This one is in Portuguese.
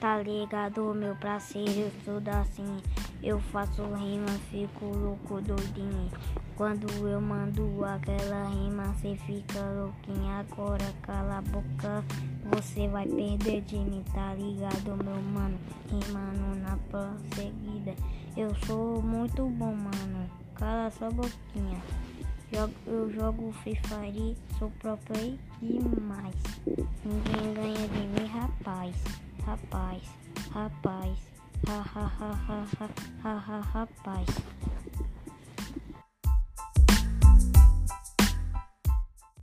Tá ligado, meu parceiro, tudo assim. Eu faço rima, fico louco, doidinho. Quando eu mando aquela rima, cê fica louquinho. Agora cala a boca, você vai perder de mim, tá ligado, meu mano? Rimando na prosseguida. Eu sou muito bom, mano. Cala sua boquinha. Eu jogo Free Fire, sou próprio demais. Rapaz rapaz, ha ha ha ha ha ha rapaz.